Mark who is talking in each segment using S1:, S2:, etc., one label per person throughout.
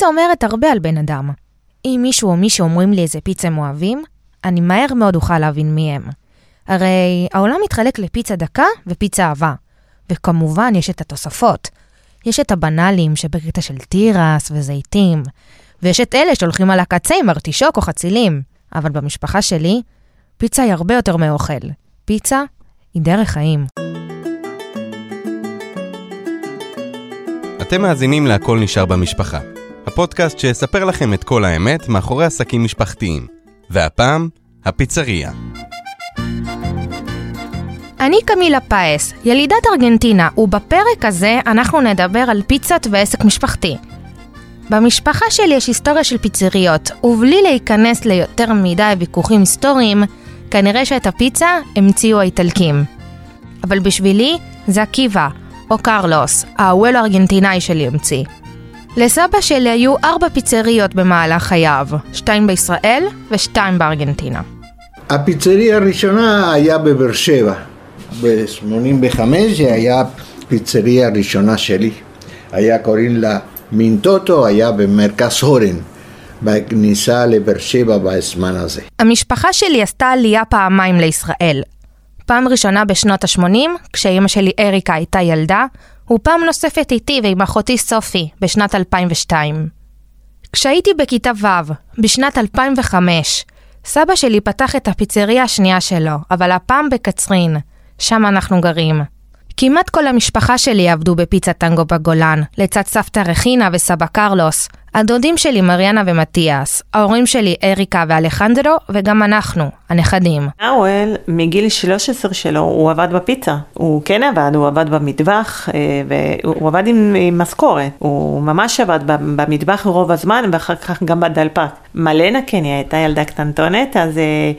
S1: פיצה אומרת הרבה על בן אדם. אם מישהו או מישהו אומרים לי איזה פיצה הם אוהבים, אני מהר מאוד אוכל להבין מי הם. הרי העולם מתחלק לפיצה דקה ופיצה אהבה. וכמובן, יש את התוספות. יש את הבנאלים שבקטע של תירס וזיתים, ויש את אלה שהולכים על הקצה עם ארטישוק או חצילים. אבל במשפחה שלי, פיצה היא הרבה יותר מאוכל. פיצה היא דרך חיים.
S2: אתם מאזינים ל"הכל נשאר במשפחה", הפודקאסט שיספר לכם את כל האמת מאחורי עסקים משפחתיים. והפעם, הפיצריה.
S1: אני קמילה פאס, ילידת ארגנטינה, ובפרק הזה אנחנו נדבר על פיצות ועסק משפחתי. במשפחה שלי יש היסטוריה של פיצריות, ובלי להיכנס ליותר מדי ויכוחים היסטוריים, כנראה שאת הפיצה המציאו האיטלקים. אבל בשבילי זה עקיבא, או קרלוס, האוול הארגנטינאי שלי המציא. לסבא שלי היו ארבע פיצריות במהלך חייו, שתיים בישראל ושתיים בארגנטינה.
S3: הפיצריה הראשונה היה בבאר שבע, ב-85 זה היה הפיצריה הראשונה שלי. היה קוראים לה מינטוטו, היה במרכז הורן, בכניסה לבאר שבע בזמן הזה.
S1: המשפחה שלי עשתה עלייה פעמיים לישראל. פעם ראשונה בשנות ה-80, כשאימא שלי אריקה הייתה ילדה, ופעם נוספת איתי ועם אחותי סופי, בשנת 2002. כשהייתי בכיתה ו', בשנת 2005, סבא שלי פתח את הפיצריה השנייה שלו, אבל הפעם בקצרין, שם אנחנו גרים. כמעט כל המשפחה שלי עבדו בפיצה טנגו בגולן, לצד סבתא רכינה וסבא קרלוס, הדודים שלי מריאנה ומתיאס, ההורים שלי אריקה ואלחנדרו, וגם אנחנו, הנכדים.
S4: אוהל, מגיל 13 שלו, הוא עבד בפיצה. הוא כן עבד, הוא עבד במטבח, אה, והוא עבד עם, משכורת. הוא ממש עבד במטבח רוב הזמן, ואחר כך גם בדלפק. מלנה כן, היא הייתה ילדה קטנטונת, אז אה,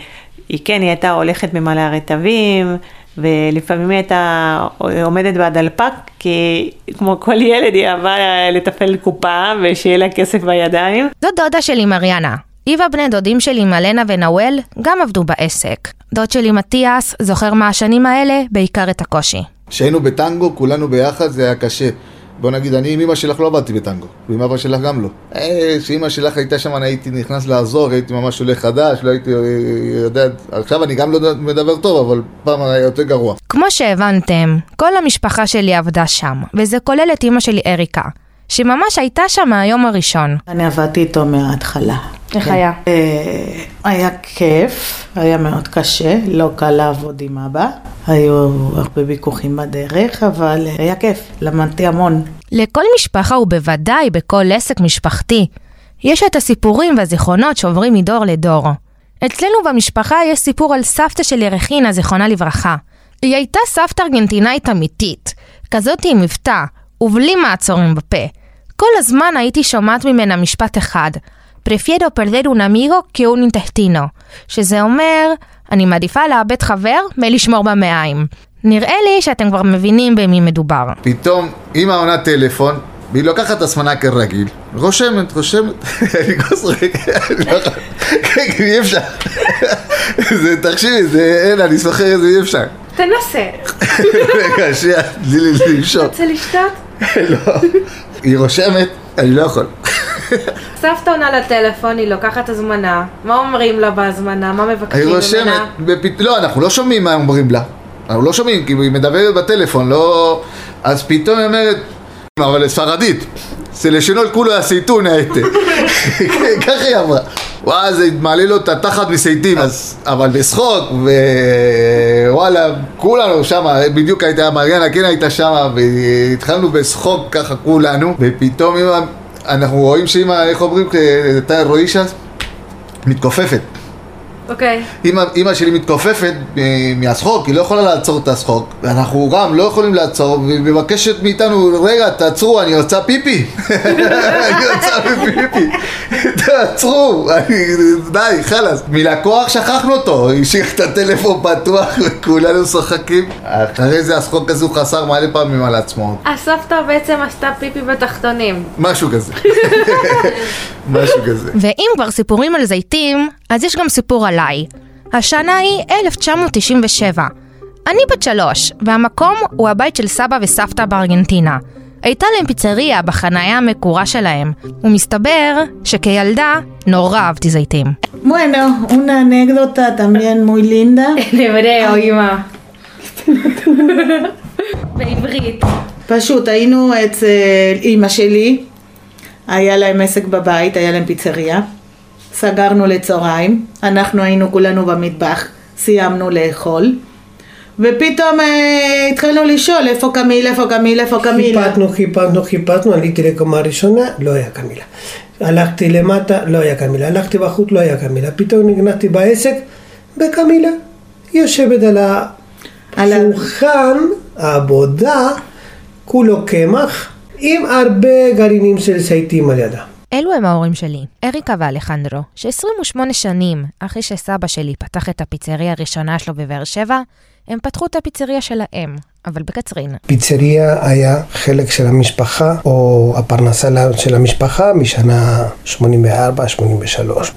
S4: היא כן, היא הייתה הולכת במלא הרטבים. ולפעמים היא הייתה עומדת בדלפק, כי כמו כל ילד היא אהבה לטפל קופה ושיהיה לה כסף בידיים.
S1: זו דודה שלי מריאנה. היא והבני דודים שלי מלנה ונאוול גם עבדו בעסק. דוד שלי מתיאס זוכר מהשנים האלה בעיקר את הקושי.
S5: כשהיינו בטנגו כולנו ביחד זה היה קשה. בוא נגיד, אני עם אמא שלך לא עבדתי בטנגו, ועם אבא שלך גם לא. אה, כשאמא שלך הייתה שם, אני הייתי נכנס לעזור, הייתי ממש עולה חדש, לא הייתי אה, יודע, עכשיו אני גם לא מדבר טוב, אבל פעם היה יותר גרוע.
S1: כמו שהבנתם, כל המשפחה שלי עבדה שם, וזה כולל את אמא שלי אריקה, שממש הייתה שם מהיום הראשון.
S6: אני עבדתי איתו מההתחלה.
S1: איך כן. היה?
S6: אה, היה כיף, היה מאוד קשה, לא קל לעבוד עם אבא. היו הרבה ויכוחים בדרך, אבל היה כיף, למדתי המון.
S1: לכל משפחה ובוודאי בכל עסק משפחתי, יש את הסיפורים והזיכרונות שעוברים מדור לדור. אצלנו במשפחה יש סיפור על סבתא שלי רכינה, זיכרונה לברכה. היא הייתה סבתא ארגנטינאית אמיתית, כזאת עם מבטא, ובלי מעצורים בפה. כל הזמן הייתי שומעת ממנה משפט אחד, prefiero perder un amigo que un intestino, שזה אומר, אני מעדיפה לאבד חבר מלשמור במעיים. נראה לי שאתם כבר מבינים במי מדובר.
S5: פתאום אמא עונה טלפון, והיא לוקחת את הסמנה כרגיל, רושמת, רושמת, אני כוס רגע, לא כן, אי אפשר. זה, תקשיבי, זה, אין, אני זוכר את זה, אי אפשר.
S1: תנסה.
S5: רגע, שנייה, תני לי לנשום.
S1: רוצה לשתות?
S5: לא. היא רושמת, אני לא יכול.
S1: סבתא עונה לטלפון, היא לוקחת הזמנה, מה אומרים לה בהזמנה? מה מבקשים ממנה?
S5: היא רושמת, בפ... לא, אנחנו לא שומעים מה אומרים לה. אנחנו לא שומעים, כי היא מדברת בטלפון, לא... אז פתאום היא אומרת, אבל ספרדית, זה לשנות כולו הסייטון הייתה. ככה היא אמרה. וואי, זה מעלה לו את התחת מסייטים, אז, אבל בשחוק, ווואלה, כולנו שם, בדיוק הייתה, מריאנה כן הייתה שם, והתחלנו בשחוק ככה כולנו, ופתאום אמא, אנחנו רואים שאמא, איך אומרים, טייל רוישס, מתכופפת.
S1: אוקיי.
S5: אמא שלי מתכופפת מהשחוק, היא לא יכולה לעצור את השחוק ואנחנו גם לא יכולים לעצור והיא מבקשת מאיתנו, רגע, תעצרו, אני רוצה פיפי. אני רוצה פיפי. תעצרו, די, חלאס. מלקוח שכחנו אותו, השאיר את הטלפון פתוח וכולנו שוחקים. אחרי זה השחוק הזה הוא חסר מלא פעמים על עצמו.
S1: הסבתא בעצם עשתה פיפי בתחתונים.
S5: משהו כזה. משהו כזה.
S1: ואם כבר סיפורים על זיתים, אז יש גם סיפור עליי עליי. השנה היא 1997. אני בת שלוש, והמקום הוא הבית של סבא וסבתא בארגנטינה. הייתה להם פיצריה בחניה המקורה שלהם, ומסתבר שכילדה נורא אהבתי זיתים.
S6: Bueno, una anécdota también muy linda.
S1: נברא, אמא. בעברית.
S6: פשוט היינו אצל אימא שלי, היה להם עסק בבית, היה להם פיצריה. סגרנו לצהריים, אנחנו היינו כולנו במטבח, סיימנו לאכול. ופתאום אה, התחלנו לשאול איפה קמיל, איפה קמיל, איפה קמילה.
S7: חיפשנו, חיפשנו, חיפשנו, עליתי לקומה ראשונה, לא היה קמילה. הלכתי למטה, לא היה קמילה. הלכתי בחוץ, לא היה קמילה. פתאום נכנסתי בעסק, וקמילה יושבת על
S6: על
S7: השולחן העבודה, כולו קמח, עם הרבה גרעינים של זיתים על ידה.
S1: אלו הם ההורים שלי, אריקה ואלחנדרו, ש-28 שנים אחרי שסבא שלי פתח את הפיצריה הראשונה שלו בבאר שבע, הם פתחו את הפיצריה שלהם, אבל בקצרין.
S7: פיצריה היה חלק של המשפחה, או הפרנסה של המשפחה משנה 84-83.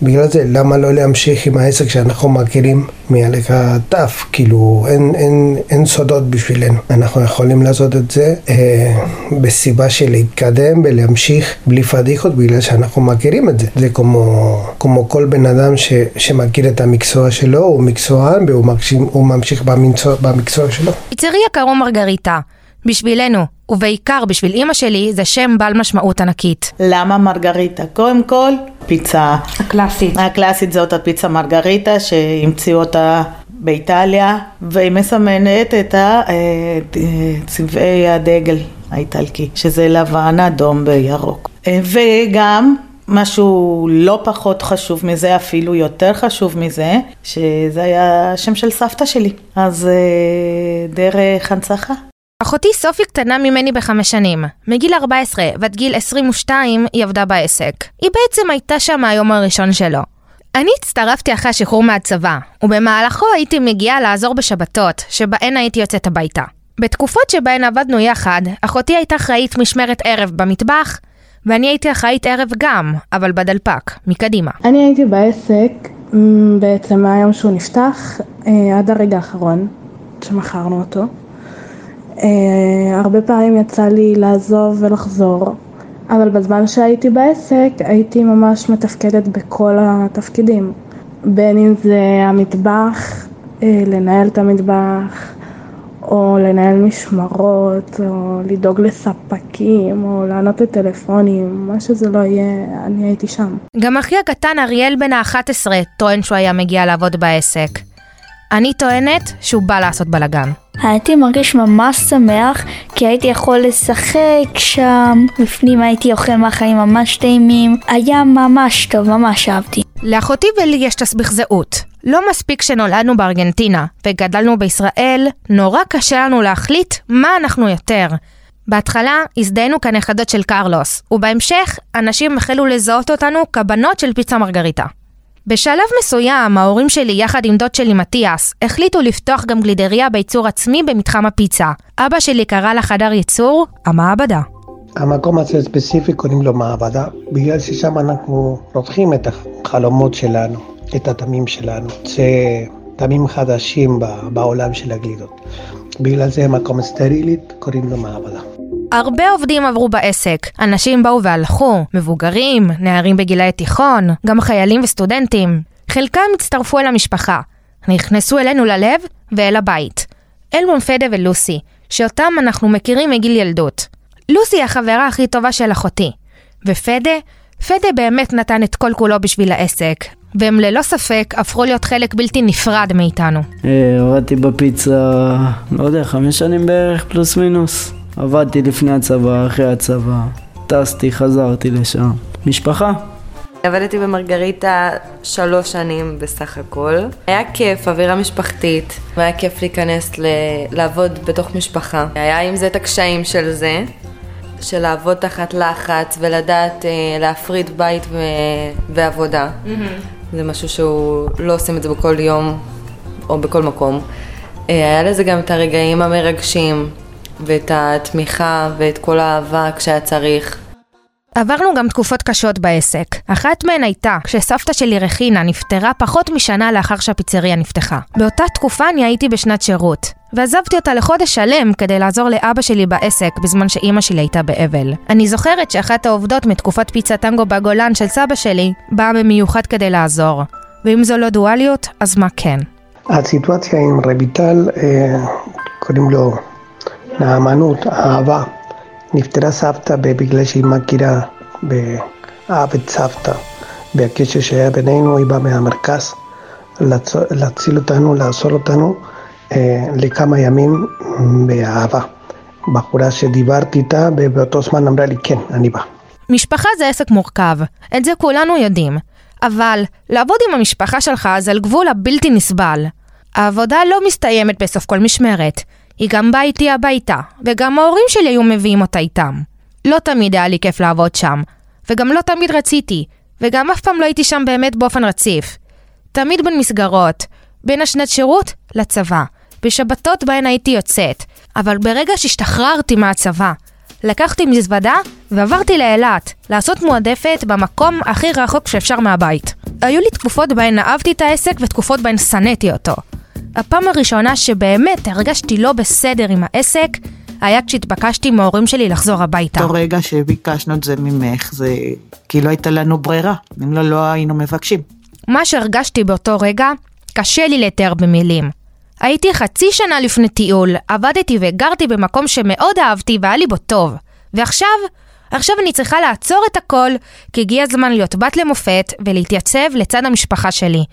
S7: בגלל זה, למה לא להמשיך עם העסק שאנחנו מכירים מהלך הטף? כאילו, אין, אין, אין סודות בשבילנו. אנחנו יכולים לעשות את זה אה, בסיבה של להתקדם ולהמשיך בלי פדיחות, בגלל שאנחנו מכירים את זה. זה כמו, כמו כל בן אדם ש, שמכיר את המקצוע שלו, הוא מקצוען והוא ממשיך, במקצוע, במקצוע שלו.
S1: פיצריה מרגריטה. בשבילנו, ובעיקר בשביל אימא שלי, זה שם בעל משמעות ענקית.
S6: למה מרגריטה? קודם כל, פיצה
S1: הקלאסית.
S6: הקלאסית זאת הפיצה מרגריטה שהמציאו אותה באיטליה והיא מסמנת את ה- אה, אה, צבעי הדגל האיטלקי שזה לבן, אדום וירוק אה, וגם משהו לא פחות חשוב מזה, אפילו יותר חשוב מזה, שזה היה השם של סבתא שלי. אז אה, דרך הנצחה.
S1: אחותי סופי קטנה ממני בחמש שנים. מגיל 14 ועד גיל 22 היא עבדה בעסק. היא בעצם הייתה שם מהיום הראשון שלו. אני הצטרפתי אחרי השחרור מהצבא, ובמהלכו הייתי מגיעה לעזור בשבתות, שבהן הייתי יוצאת הביתה. בתקופות שבהן עבדנו יחד, אחותי הייתה אחראית משמרת ערב במטבח, ואני הייתי אחראית ערב גם, אבל בדלפק, מקדימה.
S8: אני הייתי בעסק בעצם מהיום שהוא נפתח אה, עד הרגע האחרון שמכרנו אותו. אה, הרבה פעמים יצא לי לעזוב ולחזור, אבל בזמן שהייתי בעסק הייתי ממש מתפקדת בכל התפקידים. בין אם זה המטבח, אה, לנהל את המטבח, או לנהל משמרות, או לדאוג לספקים, או לענות לטלפונים, מה שזה לא יהיה, אני הייתי שם.
S1: גם אחי הקטן אריאל בן ה-11 טוען שהוא היה מגיע לעבוד בעסק. אני טוענת שהוא בא לעשות בלאגן.
S9: הייתי מרגיש ממש שמח, כי הייתי יכול לשחק שם, בפנים הייתי אוכל מהחיים ממש טעימים, היה ממש טוב, ממש אהבתי.
S1: לאחותי ולי יש תסביך זהות. לא מספיק שנולדנו בארגנטינה וגדלנו בישראל, נורא קשה לנו להחליט מה אנחנו יותר. בהתחלה הזדהינו כנכדות של קרלוס, ובהמשך אנשים החלו לזהות אותנו כבנות של פיצה מרגריטה. בשלב מסוים, ההורים שלי יחד עם דוד שלי מתיאס החליטו לפתוח גם גלידריה בייצור עצמי במתחם הפיצה. אבא שלי קרא לחדר ייצור המעבדה.
S7: המקום הזה ספציפי קוראים לו מעבדה, בגלל ששם אנחנו רותחים את החלומות שלנו, את התמים שלנו. זה תמים חדשים בעולם של הגלידות. בגלל זה מקום סטרילית קוראים לו מעבדה.
S1: הרבה עובדים עברו בעסק. אנשים באו והלכו, מבוגרים, נערים בגילאי תיכון, גם חיילים וסטודנטים. חלקם הצטרפו אל המשפחה. נכנסו אלינו ללב ואל הבית. אלמון פדה ולוסי, שאותם אנחנו מכירים מגיל ילדות. לוסי היא החברה הכי טובה של אחותי. ופדה? פדה באמת נתן את כל כולו בשביל העסק, והם ללא ספק הפכו להיות חלק בלתי נפרד מאיתנו.
S10: אה, עבדתי בפיצה, לא יודע, חמש שנים בערך, פלוס מינוס. עבדתי לפני הצבא, אחרי הצבא, טסתי, חזרתי לשם. משפחה.
S11: עבדתי במרגריטה שלוש שנים בסך הכל. היה כיף, אווירה משפחתית, והיה כיף להיכנס ל... לעבוד בתוך משפחה. היה עם זה את הקשיים של זה, של לעבוד תחת לחץ ולדעת אה, להפריד בית ו... ועבודה. זה משהו שהוא לא עושים את זה בכל יום או בכל מקום. אה, היה לזה גם את הרגעים המרגשים, ואת התמיכה ואת כל האהבה כשהיה צריך.
S1: עברנו גם תקופות קשות בעסק. אחת מהן הייתה כשסבתא שלי רחינה נפטרה פחות משנה לאחר שהפיצריה נפתחה. באותה תקופה אני הייתי בשנת שירות, ועזבתי אותה לחודש שלם כדי לעזור לאבא שלי בעסק בזמן שאימא שלי הייתה באבל. אני זוכרת שאחת העובדות מתקופת פיצה טנגו בגולן של סבא שלי באה במיוחד כדי לעזור. ואם זו לא דואליות, אז מה כן?
S7: הסיטואציה עם רויטל, אה, קוראים לו נאמנות, אהבה. נפטרה סבתא בגלל שהיא מכירה באהב את סבתא. והקשר שהיה בינינו, היא באה מהמרכז להצ- להציל אותנו, לעזור אותנו לכמה ימים באהבה. בחורה שדיברתי איתה ובאותו זמן אמרה לי כן, אני בא.
S1: משפחה זה עסק מורכב, את זה כולנו יודעים. אבל לעבוד עם המשפחה שלך זה על גבול הבלתי נסבל. העבודה לא מסתיימת בסוף כל משמרת. היא גם באה איתי הביתה, וגם ההורים שלי היו מביאים אותה איתם. לא תמיד היה לי כיף לעבוד שם, וגם לא תמיד רציתי, וגם אף פעם לא הייתי שם באמת באופן רציף. תמיד בין מסגרות, בין השנת שירות לצבא, בשבתות בהן הייתי יוצאת, אבל ברגע שהשתחררתי מהצבא, לקחתי מזוודה ועברתי לאילת, לעשות מועדפת במקום הכי רחוק שאפשר מהבית. היו לי תקופות בהן אהבתי את העסק ותקופות בהן שנאתי אותו. הפעם הראשונה שבאמת הרגשתי לא בסדר עם העסק, היה כשהתבקשתי מההורים שלי לחזור הביתה.
S6: אותו רגע שביקשנו את זה ממך, זה כאילו הייתה לנו ברירה, אם לא, לא היינו מבקשים.
S1: מה שהרגשתי באותו רגע, קשה לי לתאר במילים. הייתי חצי שנה לפני טיול, עבדתי וגרתי במקום שמאוד אהבתי והיה לי בו טוב. ועכשיו, עכשיו אני צריכה לעצור את הכל, כי הגיע הזמן להיות בת למופת ולהתייצב לצד המשפחה שלי.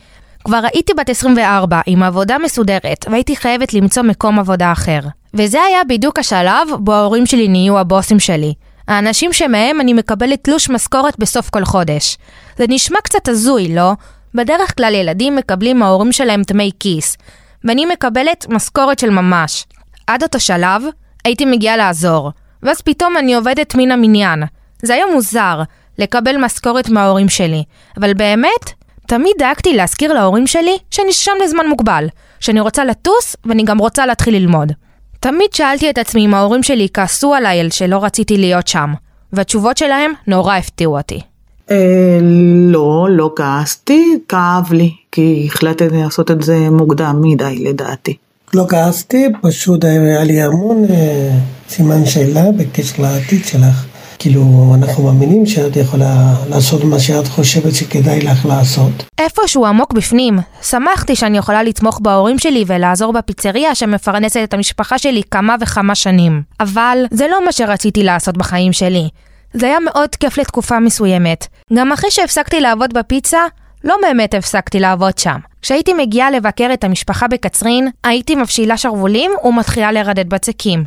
S1: כבר הייתי בת 24 עם עבודה מסודרת, והייתי חייבת למצוא מקום עבודה אחר. וזה היה בדיוק השלב בו ההורים שלי נהיו הבוסים שלי. האנשים שמהם אני מקבלת תלוש משכורת בסוף כל חודש. זה נשמע קצת הזוי, לא? בדרך כלל ילדים מקבלים מההורים שלהם דמי כיס, ואני מקבלת משכורת של ממש. עד אותו שלב, הייתי מגיעה לעזור, ואז פתאום אני עובדת מן המניין. זה היה מוזר, לקבל משכורת מההורים שלי, אבל באמת, תמיד דאגתי להזכיר להורים שלי שאני שם לזמן מוגבל, שאני רוצה לטוס ואני גם רוצה להתחיל ללמוד. תמיד שאלתי את עצמי אם ההורים שלי כעסו עליי על שלא רציתי להיות שם, והתשובות שלהם נורא הפתיעו אותי.
S6: אה, לא, לא כעסתי, כאב לי, כי החלטתי לעשות את זה מוקדם מדי לדעתי.
S7: לא כעסתי, פשוט היה לי המון אה, סימן שאלה בקשר לעתיד שלך. כאילו, אנחנו מאמינים שאת יכולה לעשות מה שאת חושבת שכדאי לך לעשות.
S1: איפשהו עמוק בפנים, שמחתי שאני יכולה לתמוך בהורים שלי ולעזור בפיצריה שמפרנסת את המשפחה שלי כמה וכמה שנים. אבל זה לא מה שרציתי לעשות בחיים שלי. זה היה מאוד כיף לתקופה מסוימת. גם אחרי שהפסקתי לעבוד בפיצה, לא באמת הפסקתי לעבוד שם. כשהייתי מגיעה לבקר את המשפחה בקצרין, הייתי מבשילה שרוולים ומתחילה לרדד בצקים.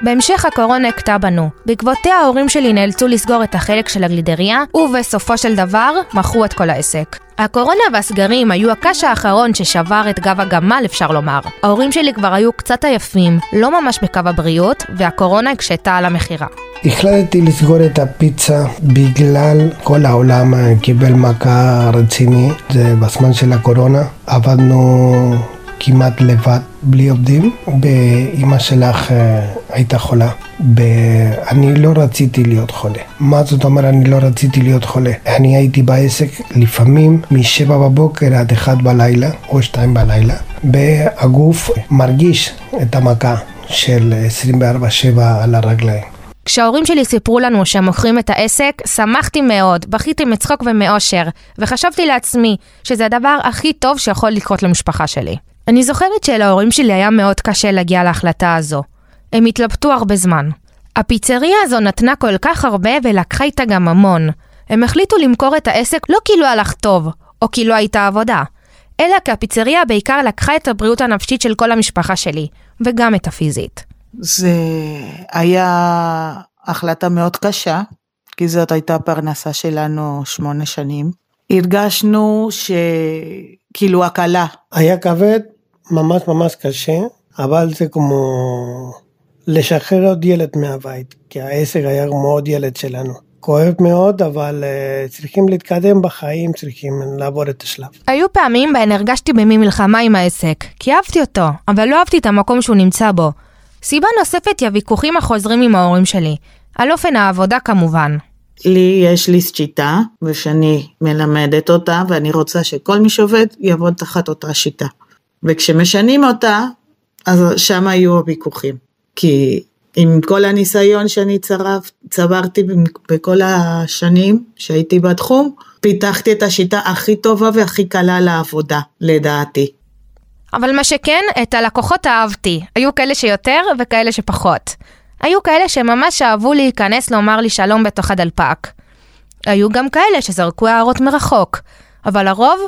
S1: בהמשך הקורונה הכתה בנו. בעקבותיה ההורים שלי נאלצו לסגור את החלק של הגלידריה, ובסופו של דבר, מכרו את כל העסק. הקורונה והסגרים היו הקש האחרון ששבר את גב הגמל, אפשר לומר. ההורים שלי כבר היו קצת עייפים, לא ממש בקו הבריאות, והקורונה הקשתה על המכירה.
S7: החלטתי לסגור את הפיצה בגלל כל העולם קיבל מכה רציני, זה בזמן של הקורונה. עבדנו כמעט לבד, בלי עובדים, ואימא שלך אה, הייתה חולה. ואני לא רציתי להיות חולה. מה זאת אומרת אני לא רציתי להיות חולה? אני הייתי בעסק לפעמים משבע בבוקר עד אחד בלילה, או שתיים בלילה, והגוף מרגיש את המכה של 24-7 על הרגליים.
S1: כשההורים שלי סיפרו לנו שהם מוכרים את העסק, שמחתי מאוד, בכיתי מצחוק ומאושר, וחשבתי לעצמי שזה הדבר הכי טוב שיכול לקרות למשפחה שלי. אני זוכרת שלהורים שלי היה מאוד קשה להגיע להחלטה הזו. הם התלבטו הרבה זמן. הפיצריה הזו נתנה כל כך הרבה ולקחה איתה גם המון. הם החליטו למכור את העסק לא כי לא הלך טוב, או כי לא הייתה עבודה, אלא כי הפיצריה בעיקר לקחה את הבריאות הנפשית של כל המשפחה שלי, וגם את הפיזית.
S6: זה היה החלטה מאוד קשה, כי זאת הייתה פרנסה שלנו שמונה שנים. הרגשנו שכאילו הקלה.
S7: היה כבד, ממש ממש קשה, אבל זה כמו לשחרר עוד ילד מהבית, כי העסק היה כמו עוד ילד שלנו. כואב מאוד, אבל uh, צריכים להתקדם בחיים, צריכים לעבור את השלב.
S1: היו פעמים בהן הרגשתי במי מלחמה עם העסק, כי אהבתי אותו, אבל לא אהבתי את המקום שהוא נמצא בו. סיבה נוספת היא הוויכוחים החוזרים עם ההורים שלי, על אופן העבודה כמובן.
S6: לי יש לי שיטה, ושאני מלמדת אותה, ואני רוצה שכל מי שעובד יעבוד תחת אותה שיטה. וכשמשנים אותה, אז שם היו הוויכוחים. כי עם כל הניסיון שאני צרב, צברתי בכל השנים שהייתי בתחום, פיתחתי את השיטה הכי טובה והכי קלה לעבודה, לדעתי.
S1: אבל מה שכן, את הלקוחות אהבתי. היו כאלה שיותר וכאלה שפחות. היו כאלה שממש אהבו להיכנס לומר לי שלום בתוך הדלפק. היו גם כאלה שזרקו הערות מרחוק. אבל הרוב,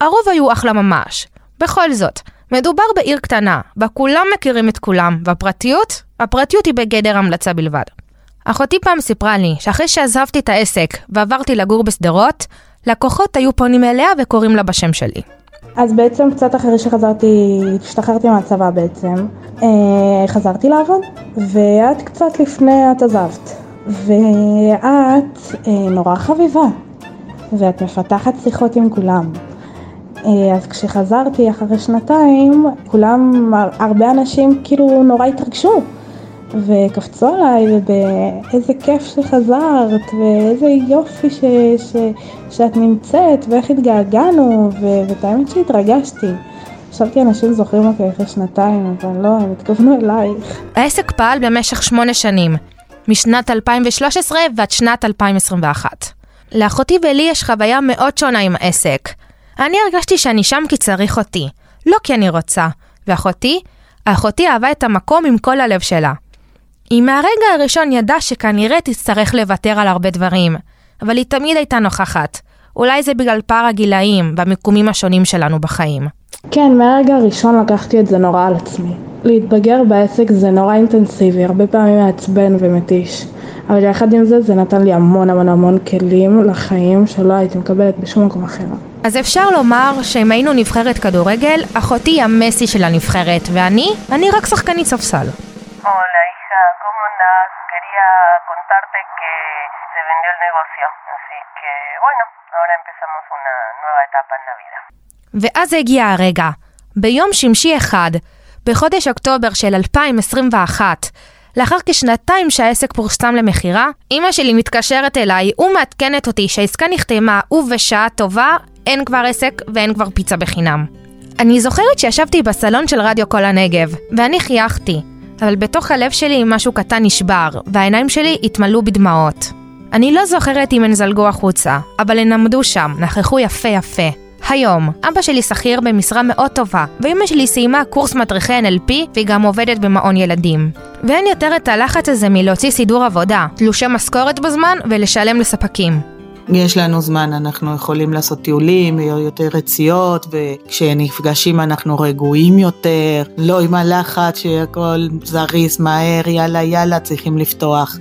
S1: הרוב היו אחלה ממש. בכל זאת, מדובר בעיר קטנה, בה כולם מכירים את כולם, והפרטיות? הפרטיות היא בגדר המלצה בלבד. אחותי פעם סיפרה לי שאחרי שעזבתי את העסק ועברתי לגור בשדרות, לקוחות היו פונים אליה וקוראים לה בשם שלי.
S8: אז בעצם קצת אחרי שחזרתי, השתחררתי מהצבא בעצם, אה, חזרתי לעבוד, ואת קצת לפני את עזבת. ואת אה, נורא חביבה, ואת מפתחת שיחות עם כולם. אה, אז כשחזרתי אחרי שנתיים, כולם, הרבה אנשים כאילו נורא התרגשו. וקפצו עליי, ובאיזה כיף שחזרת, ואיזה יופי ש, ש, שאת נמצאת, ואיך התגעגענו, ואת האמת שהתרגשתי. חשבתי אנשים זוכרים אותי אחרי שנתיים, אבל לא, הם התכוונו אלייך.
S1: העסק פעל במשך שמונה שנים, משנת 2013 ועד שנת 2021. לאחותי ולי יש חוויה מאוד שונה עם העסק. אני הרגשתי שאני שם כי צריך אותי, לא כי אני רוצה. ואחותי? אחותי אהבה את המקום עם כל הלב שלה. היא מהרגע הראשון ידעה שכנראה תצטרך לוותר על הרבה דברים, אבל היא תמיד הייתה נוכחת. אולי זה בגלל פער הגילאים והמיקומים השונים שלנו בחיים.
S8: כן, מהרגע הראשון לקחתי את זה נורא על עצמי. להתבגר בעסק זה נורא אינטנסיבי, הרבה פעמים מעצבן ומתיש. אבל יחד עם זה, זה נתן לי המון המון המון כלים לחיים שלא הייתי מקבלת בשום מקום אחר.
S1: אז אפשר לומר שאם היינו נבחרת כדורגל, אחותי היא המסי של הנבחרת, ואני, אני רק שחקנית ספסל.
S12: Hola ¿cómo andas? Quería contarte que se vendió el negocio, así que bueno, ahora empezamos una nueva etapa en la vida.
S1: ואז הגיע הרגע. ביום שמשי אחד, בחודש אוקטובר של 2021, לאחר כשנתיים שהעסק פורסם למכירה, אמא שלי מתקשרת אליי ומעדכנת אותי שהעסקה נחתמה ובשעה טובה אין כבר עסק ואין כבר פיצה בחינם. אני זוכרת שישבתי בסלון של רדיו כל הנגב, ואני חייכתי, אבל בתוך הלב שלי משהו קטן נשבר, והעיניים שלי התמלאו בדמעות. אני לא זוכרת אם הן זלגו החוצה, אבל הן עמדו שם, נכחו יפה יפה. היום, אבא שלי שכיר במשרה מאוד טובה, ואמא שלי סיימה קורס מדריכי NLP, והיא גם עובדת במעון ילדים. ואין יותר את הלחץ הזה מלהוציא סידור עבודה, תלושי משכורת בזמן ולשלם לספקים.
S6: יש לנו זמן, אנחנו יכולים לעשות טיולים, יותר רציות, וכשנפגשים אנחנו רגועים יותר, לא עם הלחץ שהכל זריז, מהר, יאללה יאללה, צריכים לפתוח.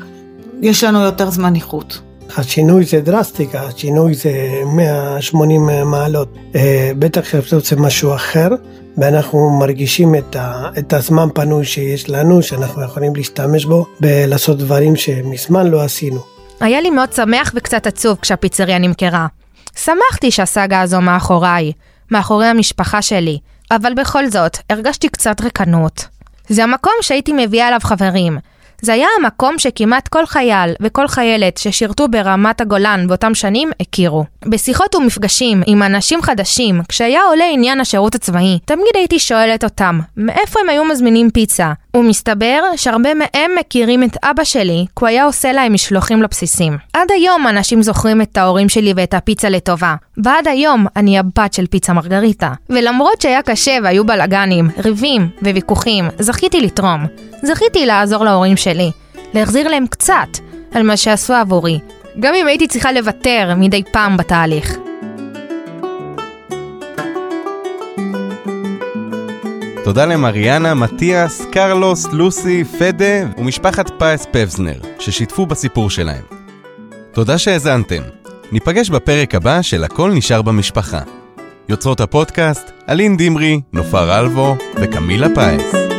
S6: יש לנו יותר זמן איכות.
S7: השינוי זה דרסטיקה, השינוי זה 180 מעלות. אה, בטח שאתה רוצה משהו אחר, ואנחנו מרגישים את, ה, את הזמן פנוי שיש לנו, שאנחנו יכולים להשתמש בו, ולעשות דברים שמזמן לא עשינו.
S1: היה לי מאוד שמח וקצת עצוב כשהפיצריה נמכרה. שמחתי שהסאגה הזו מאחוריי, מאחורי המשפחה שלי, אבל בכל זאת, הרגשתי קצת ריקנות. זה המקום שהייתי מביאה אליו חברים. זה היה המקום שכמעט כל חייל וכל חיילת ששירתו ברמת הגולן באותם שנים הכירו. בשיחות ומפגשים עם אנשים חדשים, כשהיה עולה עניין השירות הצבאי, תמיד הייתי שואלת אותם, מאיפה הם היו מזמינים פיצה? ומסתבר שהרבה מהם מכירים את אבא שלי, כי הוא היה עושה להם משלוחים לבסיסים. עד היום אנשים זוכרים את ההורים שלי ואת הפיצה לטובה, ועד היום אני הבת של פיצה מרגריטה. ולמרות שהיה קשה והיו בלאגנים, ריבים וויכוחים, זכיתי לתרום. זכיתי לעזור להורים שלי, להחזיר להם קצת על מה שעשו עבורי, גם אם הייתי צריכה לוותר מדי פעם בתהליך.
S2: תודה למריאנה, מתיאס, קרלוס, לוסי, פדה ומשפחת פייס פבזנר, ששיתפו בסיפור שלהם. תודה שהאזנתם. ניפגש בפרק הבא של הכל נשאר במשפחה. יוצרות הפודקאסט, אלין דמרי, נופר אלבו וקמילה פייס.